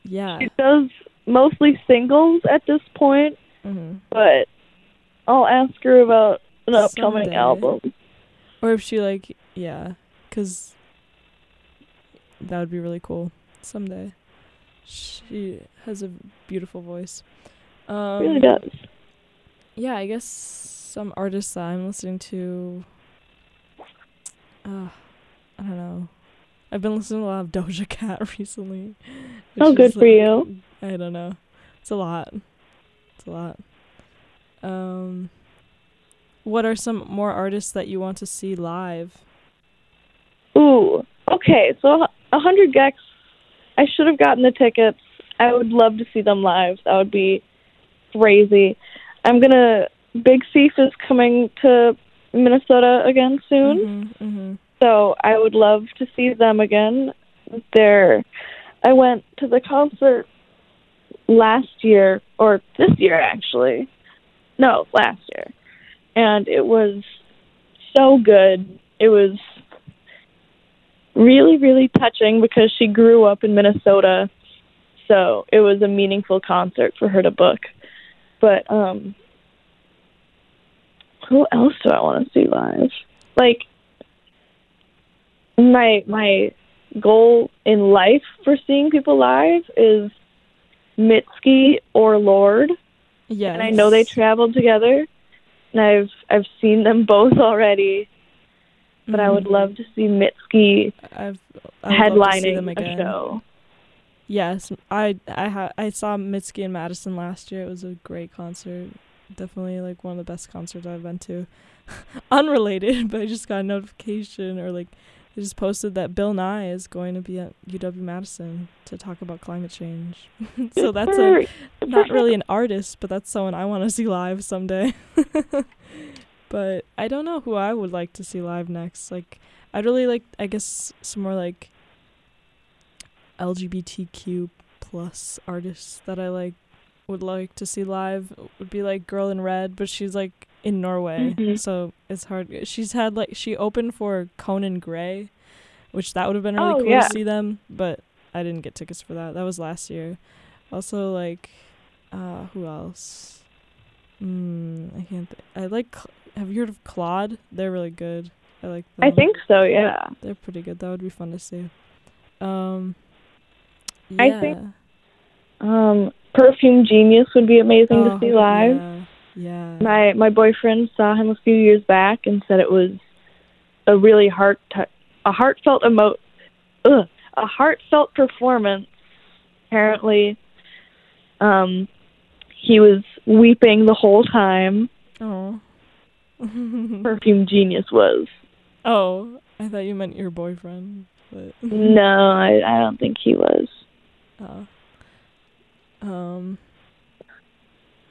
yeah, She does mostly singles at this point, hmm but I'll ask her about an upcoming Someday. album. or if she like yeah, cause that would be really cool someday. She has a beautiful voice. Um, really does. yeah, I guess some artists that I'm listening to. Uh, I don't know. I've been listening to a lot of Doja Cat recently. Oh, good for like, you. I don't know. It's a lot. It's a lot. Um, what are some more artists that you want to see live? Ooh, okay. So a hundred gecs. I should have gotten the tickets. I would love to see them live. That would be crazy. I'm gonna. Big Thief is coming to Minnesota again soon, hmm hmm so I would love to see them again. They're. I went to the concert last year or this year actually. No, last year, and it was so good. It was really, really touching because she grew up in Minnesota, so it was a meaningful concert for her to book. But um, who else do I want to see live? Like my my goal in life for seeing people live is Mitski or Lorde, Yes. and I know they traveled together, and I've I've seen them both already. But I would mm-hmm. love to see Mitski I've I would love see headlining a show. Yes, I I ha- I saw Mitski and Madison last year. It was a great concert. Definitely like one of the best concerts I've been to. Unrelated, but I just got a notification or like they just posted that Bill Nye is going to be at UW Madison to talk about climate change. so that's a not really an artist, but that's someone I want to see live someday. but I don't know who I would like to see live next. Like I'd really like I guess some more like LGBTQ plus artists that I like would like to see live would be like Girl in Red, but she's like in Norway, Mhm. so it's hard. She's had like she opened for Conan Gray, which that would have been really Oh, cool yeah. to see them, but I didn't get tickets for that. That was last year. Also like uh who else? Mm, I can't th- I like Cl- have you heard of Claud? They're really good. I like them. I think so. Yeah. They're pretty good. That would be fun to see. Um, I think Um, Perfume Genius would be amazing to Oh, see live. Yeah. yeah. My my boyfriend saw him a few years back and said it was a really heart tou- a heartfelt emo ugh, a heartfelt performance. Apparently, um, he was weeping the whole time. oh. Perfume Genius was. oh, I thought you meant your boyfriend, but No, I I don't think he was. oh. Um.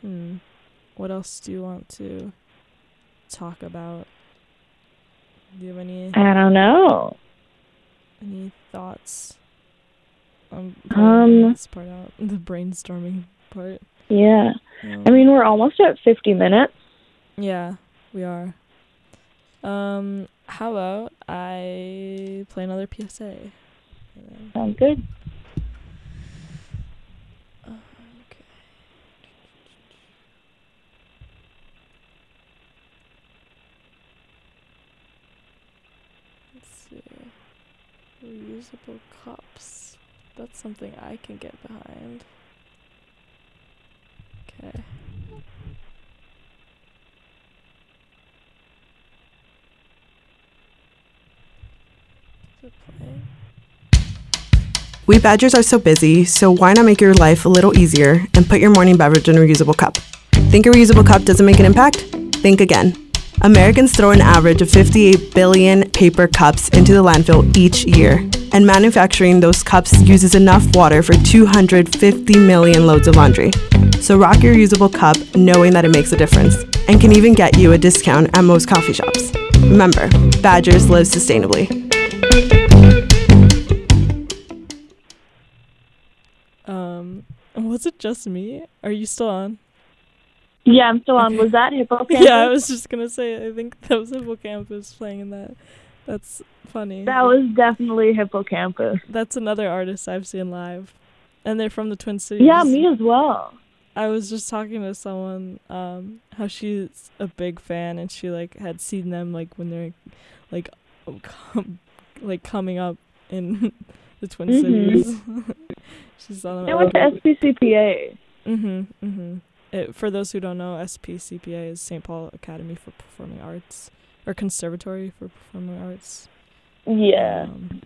Hmm. What else do you want to talk about? Do you have any I don't know. any thoughts? Um, Um, this part out the brainstorming part. Yeah. Um, I mean, we're almost at 50 minutes. Yeah, we are. Um, how about I play another PSA? Sounds good. Okay. Reusable cups. That's something I can get behind. Okay. We Badgers are so busy, so why not make your life a little easier and put your morning beverage in a reusable cup? Think a reusable cup doesn't make an impact? Think again. Americans throw an average of 58 billion paper cups into the landfill each year, and manufacturing those cups uses enough water for 250 million loads of laundry. So rock your reusable cup knowing that it makes a difference and can even get you a discount at most coffee shops. Remember, Badgers live sustainably. Um, was it just me? Are you still on? Yeah, I'm still on. Was that hippocampus? Yeah, I was just gonna say. I think that was Hippocampus playing in that. That's funny. That was definitely hippocampus. That's another artist I've seen live, and they're from the Twin Cities. Yeah, me as well. I was just talking to someone um how she's a big fan and she like had seen them like when they're like com- like coming up in the Twin Mhm. Cities. she's on I went to SPCPA. Mhm. Mhm. It, for those who don't know, SPCPA is St. Paul Academy for Performing Arts or Conservatory for Performing Arts. Yeah. Um,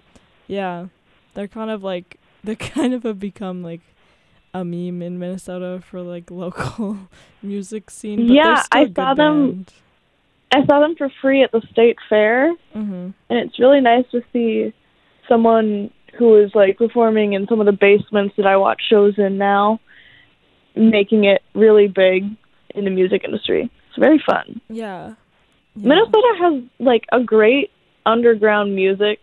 yeah, they're kind of like they kind of have become like a meme in Minnesota for like local music scene. But Yeah, good saw them- band. I saw them for free at the state fair, Mhm. and it's really nice to see someone who is like performing in some of the basements that I watch shows in now, making it really big in the music industry. It's very fun. Yeah. yeah. Minnesota has like a great underground music,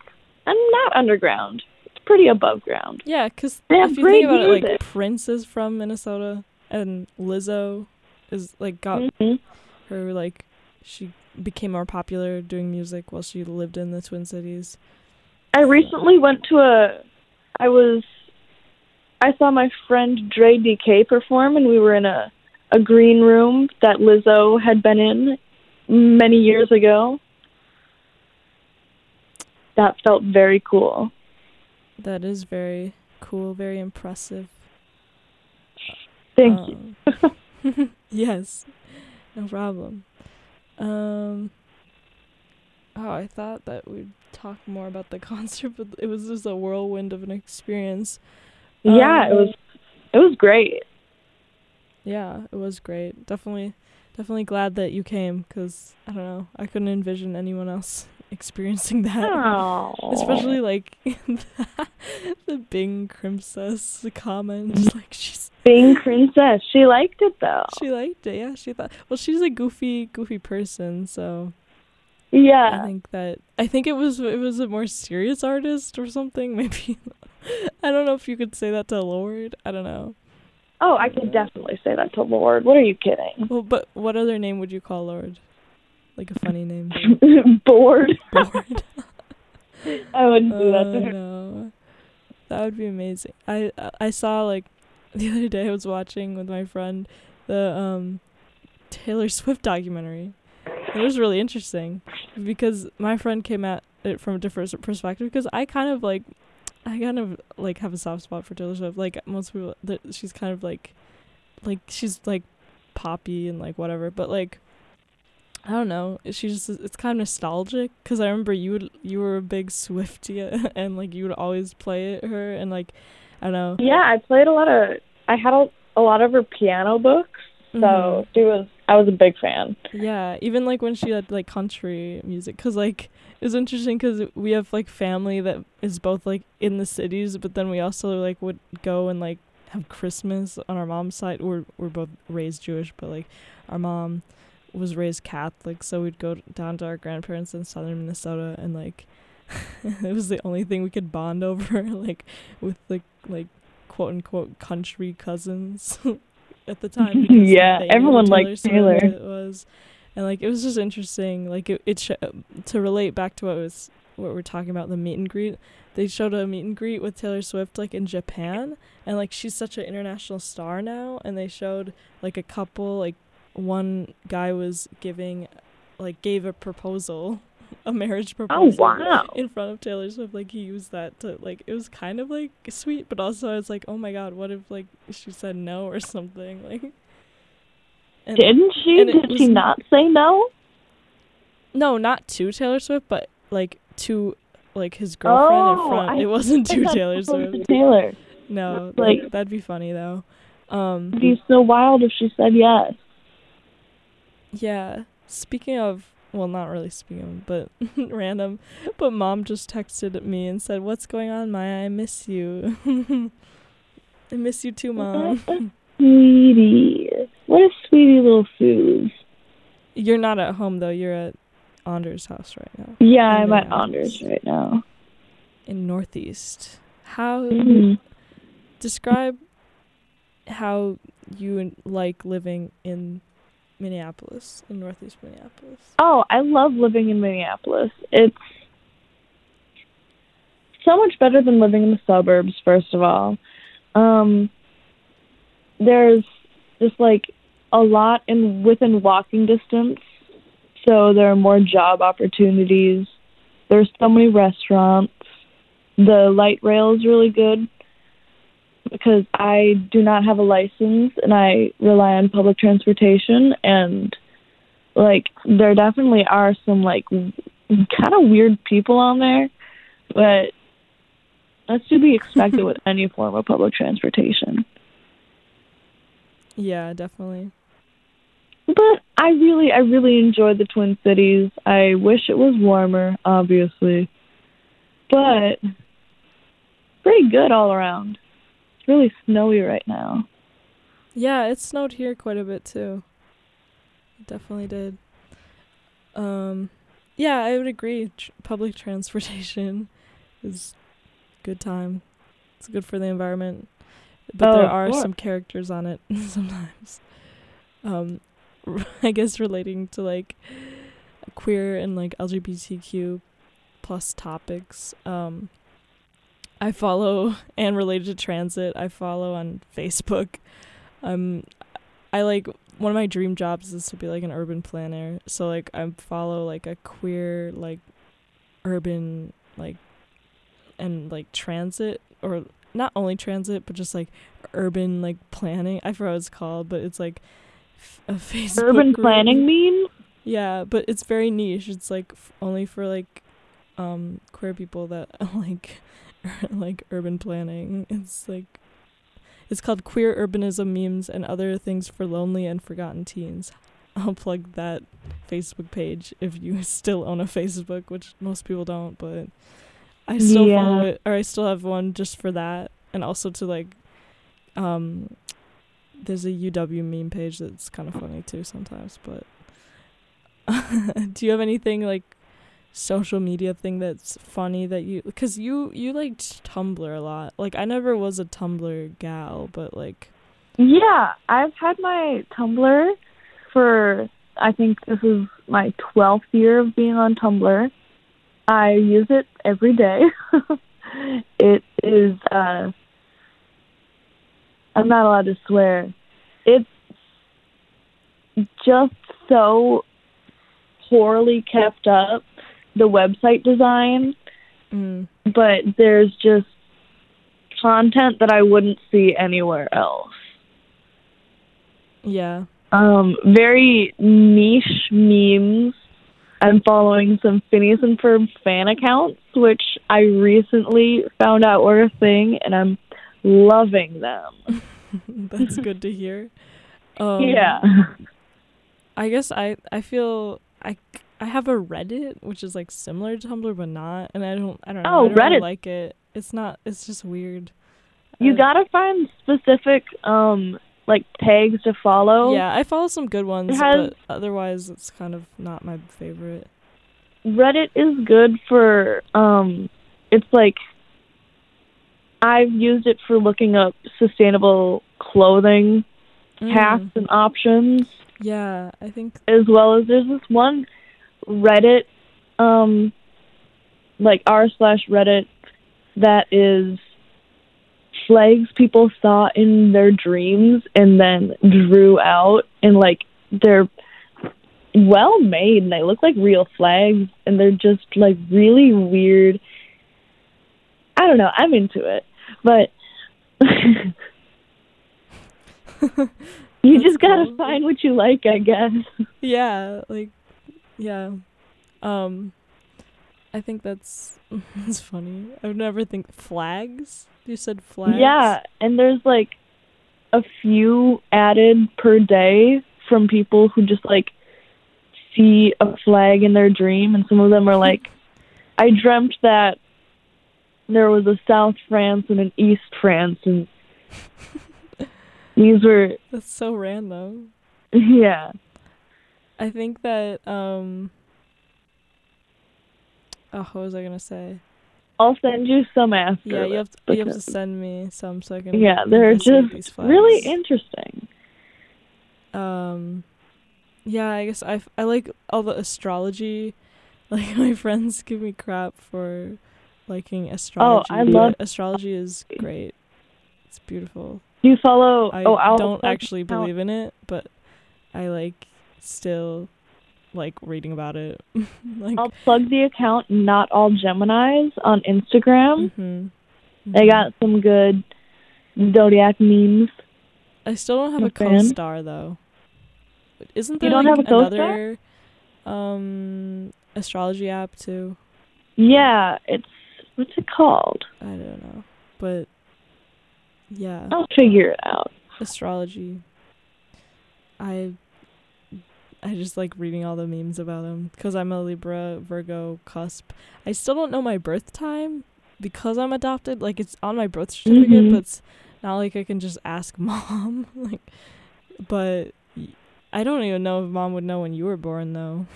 and not underground. It's pretty above ground. Yeah, because if you great think about it, like music. Prince is from Minnesota, and Lizzo is like got hmm her like she became more popular doing music while she lived in the Twin Cities. I recently went to a. I was. I saw my friend Dre DK perform, and we were in a a green room that Lizzo had been in many years ago. That felt very cool. That is very cool, very impressive. Thank you. you. yes, no problem. Um. Oh, I thought that we'd talk more about the concert, but it was just a whirlwind of an experience. Yeah, it Um, was. It was great. Yeah, it was great. Definitely, definitely glad that you came because I don't know, I couldn't envision anyone else experiencing that. Oh, Especially like the Bing Princess comment, like she's being princess. She liked it though. she liked it. Yeah, she thought. Well, she's a goofy, goofy person, so yeah. I think that I think it was it was a more serious artist or something. Maybe I don't know if you could say that to Lorde. I don't know. Oh, I can definitely say that to Lorde. What are you kidding? Well, but what other name would you call Lorde? Like a funny name. Bored. Lorde. I wouldn't do that Oh to her. no, that would be amazing. I I saw like the other day I was watching with my friend the um Taylor Swift documentary. It was really interesting because my friend came at it from a different perspective because I kind of like I kind of like have a soft spot for Taylor Swift. Like most people, that she's kind of like like she's like poppy and like whatever, but like. I don't know. She's just it's kind of nostalgic because I remember you would you were a big Swiftie and like you would always play it her and like I don't know. Yeah, I played a lot of. I had a, a lot of her piano books, so Mhm. she was. I was a big fan. Yeah, even like when she had like country music, cause like it was interesting because we have like family that is both like in the cities, but then we also like would go and like have Christmas on our mom's side. We're we're both raised Jewish, but like our mom was raised Catholic, so we'd go down to our grandparents in southern Minnesota, and like it was the only thing we could bond over, like with like like quote unquote country cousins at the time. because, like, Yeah, they everyone liked Swift Taylor. It was, and like it was just interesting. Like it, it sh- to relate back to what was what we're talking about the meet and greet. They showed a meet and greet with Taylor Swift like in Japan, and like she's such an international star now. And they showed like a couple like one guy was giving like gave a proposal a marriage proposal wow. in front of Taylor Swift. Like he used that to like it was kind of like sweet, but also I was like, oh my god, what if like she said no or something like. And, Didn't she? Did she not say no? No, not to Taylor Swift, but like to like his girlfriend in Oh, front. I it wasn't to Taylor it was to Swift. Taylor. No, Like- like that'd be funny though. Um, It'd be so wild if she said yes. Yeah. Speaking of, well, not really speaking but random. But mom just texted me and said, "What's going on, Maya? I miss you. I miss you too, mom. Sweetie. What a sweetie little Suze. You're not at home though. You're at Anders' house right now Yeah, I'm at. Anders right now. in Northeast. How Mhm. describe how you like living in Minneapolis, in Northeast Minneapolis? Oh, I love living in Minneapolis. It's so much better than living in the suburbs, first of all. Um, there's just like a lot in within walking distance. So there are more job opportunities. There's so many restaurants. The light rail is really good because I do not have a license and I rely on public transportation and like there definitely are some like kind of weird people on there, but that's to be expected with any form of public transportation. Yeah, definitely. But I really, I really enjoy the Twin Cities. I wish it was warmer, obviously, but pretty good all around. It's really snowy right now. Yeah, it snowed here quite a bit too. It definitely did. Um, yeah, I would agree. Tr- public transportation is good time. It's good for the environment, but Oh, there are some characters on it sometimes. Um, I guess relating to like queer and like LGBTQ plus topics. Um, I follow and related to transit. I follow on Facebook. Um, I like one of my dream jobs is to be like an urban planner. So like I follow like a queer like urban like and like transit or not only transit but just like urban like planning. I forgot what it's called, but it's like f- a Facebook Urban group. planning mean? Yeah, but it's very niche. It's like f- only for like um queer people that like like urban planning. It's like it's called Queer Urbanism Memes and Other Things for Lonely and Forgotten Teens. I'll plug that Facebook page if you still own a Facebook, which most people don't, but I still follow it or I still have one just for that and also to like um there's a UW meme page that's kind of funny too sometimes, but do you have anything like social media thing that's funny that you because you you liked tumblr a lot like i never was a tumblr gal but like Yeah, I've had my Tumblr for I think this is my 12th year of being on Tumblr. I use it every day. it is uh I'm not allowed to swear. It's just so poorly kept up the website design, mm, but there's just content that I wouldn't see anywhere else. yeah um, very niche memes. I'm following some Phineas and Ferb fan accounts, which I recently found out were a thing, and I'm loving them. that's good to hear um yeah. i guess i i feel i i have a reddit which is like similar to tumblr but not and i don't i don't know Oh, I don't really Reddit. like it it's not it's just weird You Uh, gotta find specific, um, like tags to follow. yeah i follow some good ones has- but otherwise it's kind of not my favorite Reddit is good for um it's like I've used it for looking up sustainable clothing hacks Mm, and options. Yeah i think as well as there's this one Reddit, um, like r slash Reddit that is flags people saw in their dreams and then drew out and like they're well made and they look like real flags and they're just like really weird. I don't know, I'm into it. But you just gotta find what you like, I guess. yeah, like yeah. Um I think that's that's funny. I would never think flags. You said flags. Yeah, and there's like a few added per day from people who just like see a flag in their dream and some of them are like I dreamt that there was a South France and an East France and these were That's so random. yeah. I think that um Oh, what was I gonna say? I'll send you some after. Yeah, you have to, you have to send me some so I can Yeah, they're just really interesting. um yeah i guess I, I like all the astrology like my friends give me crap for liking astrology Oh, I love- astrology is great it's beautiful Do you follow i oh I'll don't actually believe in it but i like still like reading about it like I'll plug the account Not All Geminis on Instagram. mhm, They mhm. got some good zodiac memes. i still don't have I'm a fan. co-star though isn't You there don't like have a another um astrology app too Yeah, it's what's it called? I don't know. But yeah, I'll figure it out. astrology. I I just like reading all the memes about them cuz I'm a Libra Virgo cusp. I still don't know my birth time because I'm adopted. Like it's on my birth certificate, Mhm. but it's not like I can just ask mom. like but I don't even know if mom would know when you were born though.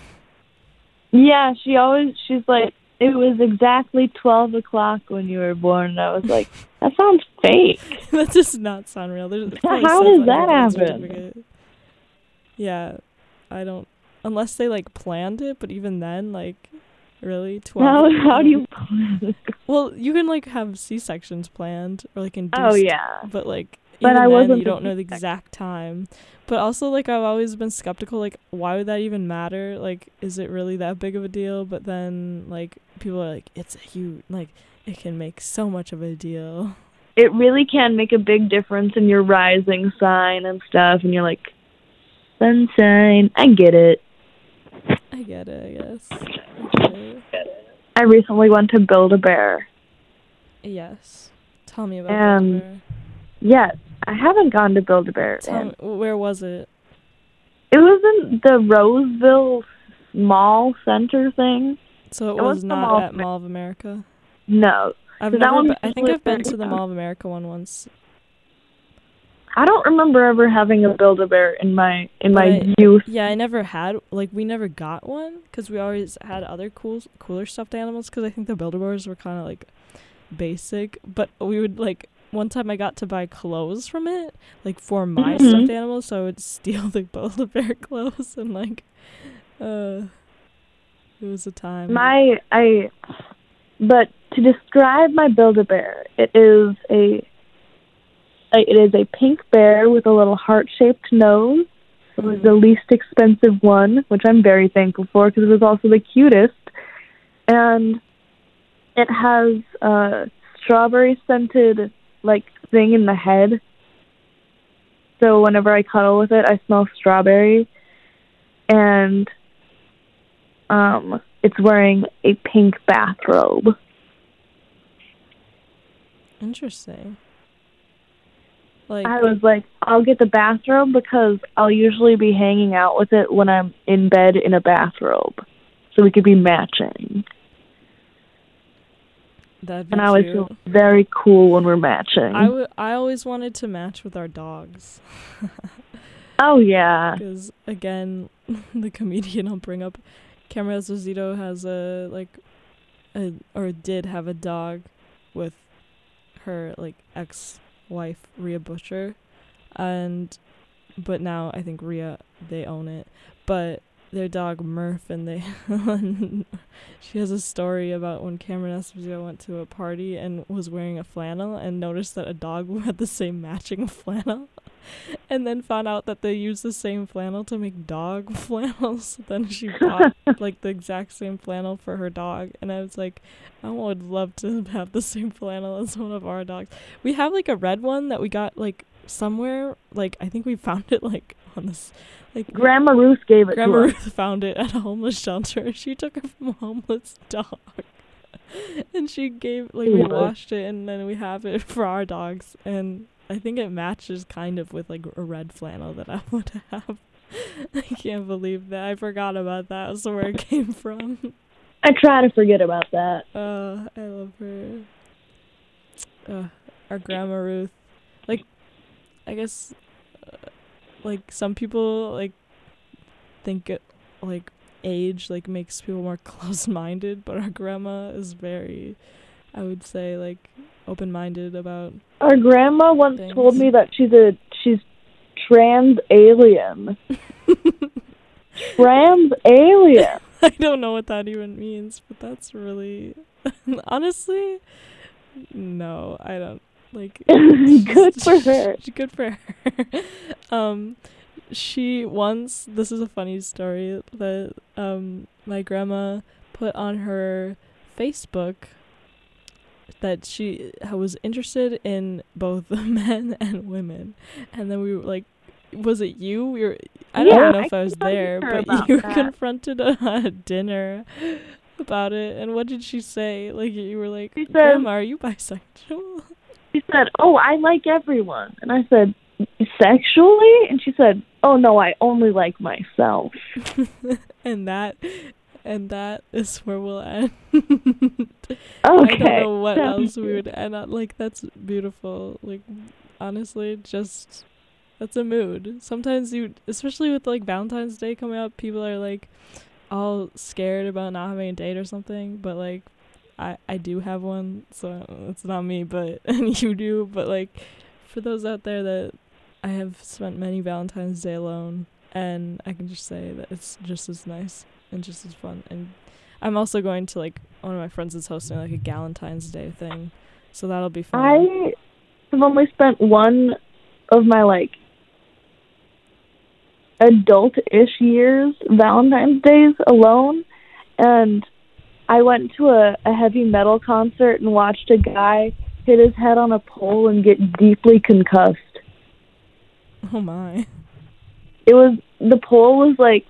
Yeah, she always she's like it was exactly twelve o'clock when you were born. And I was like, that sounds fake. that does not sound real. There's, How does that happen? Yeah, I don't. Unless they like planned it, but even then, like, really twelve. How how do you? plan Well, you can like have C sections planned or like induced. Oh yeah. But like, But even I then, wasn't you don't know the exact time. But also, like, I've always been skeptical. Like, why would that even matter? Like, is it really that big of a deal? But then, like, people are like, it's a huge. Like, it can make so much of a deal. It really can make a big difference in your rising sign and stuff, and you're like, sunshine. I get it. I get it. I guess. I. I recently went to Build a Bear. Yes. Tell me about Um, Build-A-Bear. Yes, I haven't gone to Build a Bear. Where was it? It was in the Roseville Mall Center thing. So it It was was not Mall at Mall of America. No, I've So never. I think I've been to the Mall of America one once. I don't remember ever having a Build a Bear in my in my But- youth. Yeah, I never had like we never got one because we always had other cool cooler stuffed animals because I think the Build-A-Bears were kind of like basic. But we would like one time I got to buy clothes from it like for my Mhm. stuffed animals, so I would steal the Build-A-Bear clothes and like, uh, it was a time. My I, but to describe my Build a Bear, it is a, a it is a pink bear with a little heart shaped nose. It was the least expensive one, which I'm very thankful for because it was also the cutest. And it has a strawberry scented like thing in the head. So whenever I cuddle with it, I smell strawberry. And um it's wearing a pink bathrobe. Interesting. Like I was like, I'll get the bathrobe because I'll usually be hanging out with it when I'm in bed in a bathrobe. So we could be matching. That'd be And I always cute. feel very cool when we're matching. I, w- I always wanted to match with our dogs. oh yeah. Because again, the comedian I'll bring up, Cameron Esposito has a like, a or did have a dog, with her like ex-wife Rhea Butcher, and but now I think Rhea they own it, but their dog Murph and they she has a story about when Cameron Esposito went to a party and was wearing a flannel and noticed that a dog had the same matching flannel. and then found out that they use the same flannel to make dog flannels. then she bought like the exact same flannel for her dog, and I was like, I would love to have the same flannel as one of our dogs. We have like a red one that we got like somewhere. Like I think we found it like on this like Grandma Ruth gave it Grandma. Ruth found it at a homeless shelter. She took it from a homeless dog. and she gave like we washed it and then we have it for our dogs and I think it matches kind of with like a red flannel that I would have. I can't believe that. I forgot about that. That's where it came from. I try to forget about that. Uh, I love her. Uh, our grandma Ruth. Like, I guess, like some people like think it, like age like makes people more close-minded, but our grandma is very, I would say, like open-minded about. Our grandma once Thanks. told me that she's a she's trans alien. trans alien. I don't know what that even means, but that's really, honestly, no, I don't like. Good for her. Good for her. um, she once. This is a funny story that um my grandma put on her Facebook that she was interested in both men and women, and then we were like. Was it you? We were. I don't Yeah, know if I was there, but you were that. confronted at dinner about it. And what did she say? Like you were like, She said- "Grandma, are you bisexual?" She said, "Oh, I like everyone," and I said, "Sexually?" And she said, "Oh no, I only like myself." and that and that is where we'll end. Okay. I don't know what else we would end on. Like that's beautiful. Like honestly, just that's a mood. Sometimes you, especially with like Valentine's Day coming up, people are like all scared about not having a date or something. But like, I I do have one, so it's not me, but you do. But like, for those out there that I have spent many Valentine's Day alone, and I can just say that it's just as nice and just as fun. And I'm also going to like one of my friends is hosting like a Galentine's Day thing, so that'll be fun. I have only spent one of my like adult-ish years Valentine's days alone, and I went to a, a heavy metal concert and watched a guy hit his head on a pole and get deeply concussed. oh my. It was the pole was like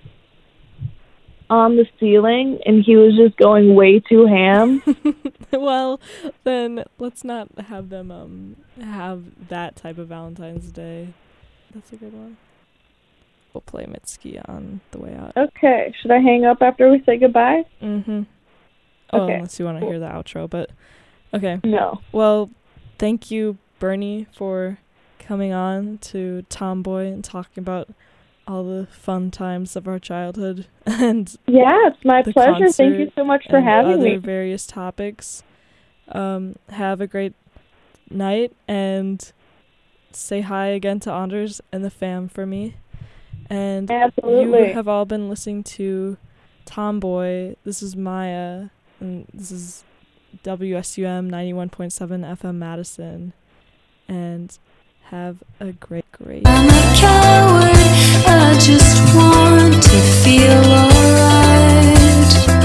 on the ceiling, and he was just going way too ham. well, then let's not have them um have that type of Valentine's Day. That's a good one. We'll play Mitski on the way out. Okay, should I hang up after we say goodbye? Mm-hmm. Oh, Okay, unless you want to cool. hear the outro, but okay. No. Well, thank you, Bernie, for coming on to Tomboy and talking about all the fun times of our childhood and Yeah, it's my pleasure. Thank you so much for and having other me. various topics. Um, have a great night and say hi again to Anders and the fam for me. And Absolutely. you have all been listening to Tomboy. This is Maya, and this is WSUM 91.7 FM Madison. And have a great, great. I'm a coward, I just want to feel alright.